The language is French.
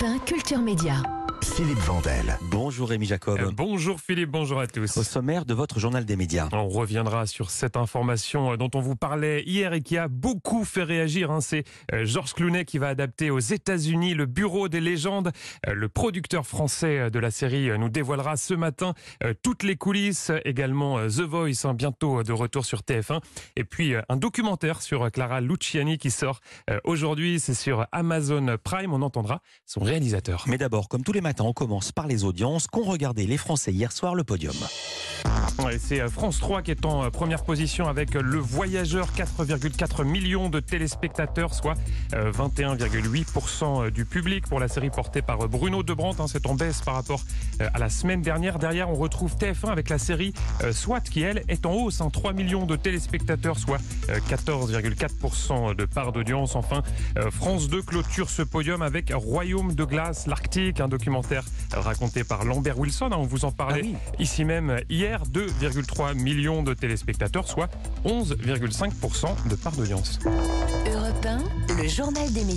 Europe 1, Culture Média. Philippe Vandel. Bonjour Rémi Jacob. Euh, Bonjour Philippe, bonjour à tous. Au sommaire de votre journal des médias. On reviendra sur cette information euh, dont on vous parlait hier et qui a beaucoup fait réagir. hein. C'est euh, Georges Clooney qui va adapter aux États-Unis le Bureau des légendes. Euh, Le producteur français de la série nous dévoilera ce matin euh, toutes les coulisses. Également euh, The Voice, hein, bientôt de retour sur TF1. Et puis euh, un documentaire sur Clara Luciani qui sort euh, aujourd'hui. C'est sur Amazon Prime. On entendra son réalisateur. Mais d'abord, comme tous les matins, on commence par les audiences qu'ont regardé les Français hier soir le podium. C'est euh, France 3 qui est en euh, première position avec euh, Le Voyageur, 4,4 millions de téléspectateurs, soit euh, 21,8% du public pour la série portée par Bruno Debrandt. hein, c'est en baisse par rapport à la semaine dernière. Derrière, on retrouve TF1 avec la série SWAT qui, elle, est en hausse. hein, 3 millions de téléspectateurs, soit euh, 14,4% de part d'audience. Enfin, France 2 clôture ce podium avec Royaume de glace, l'Arctique, un documentaire raconté par Lambert Wilson. hein, on vous en parlait Ah oui. ici même hier. 2,3 millions de téléspectateurs, soit 11,5% de part d'audience. Europe 1, le journal des médias.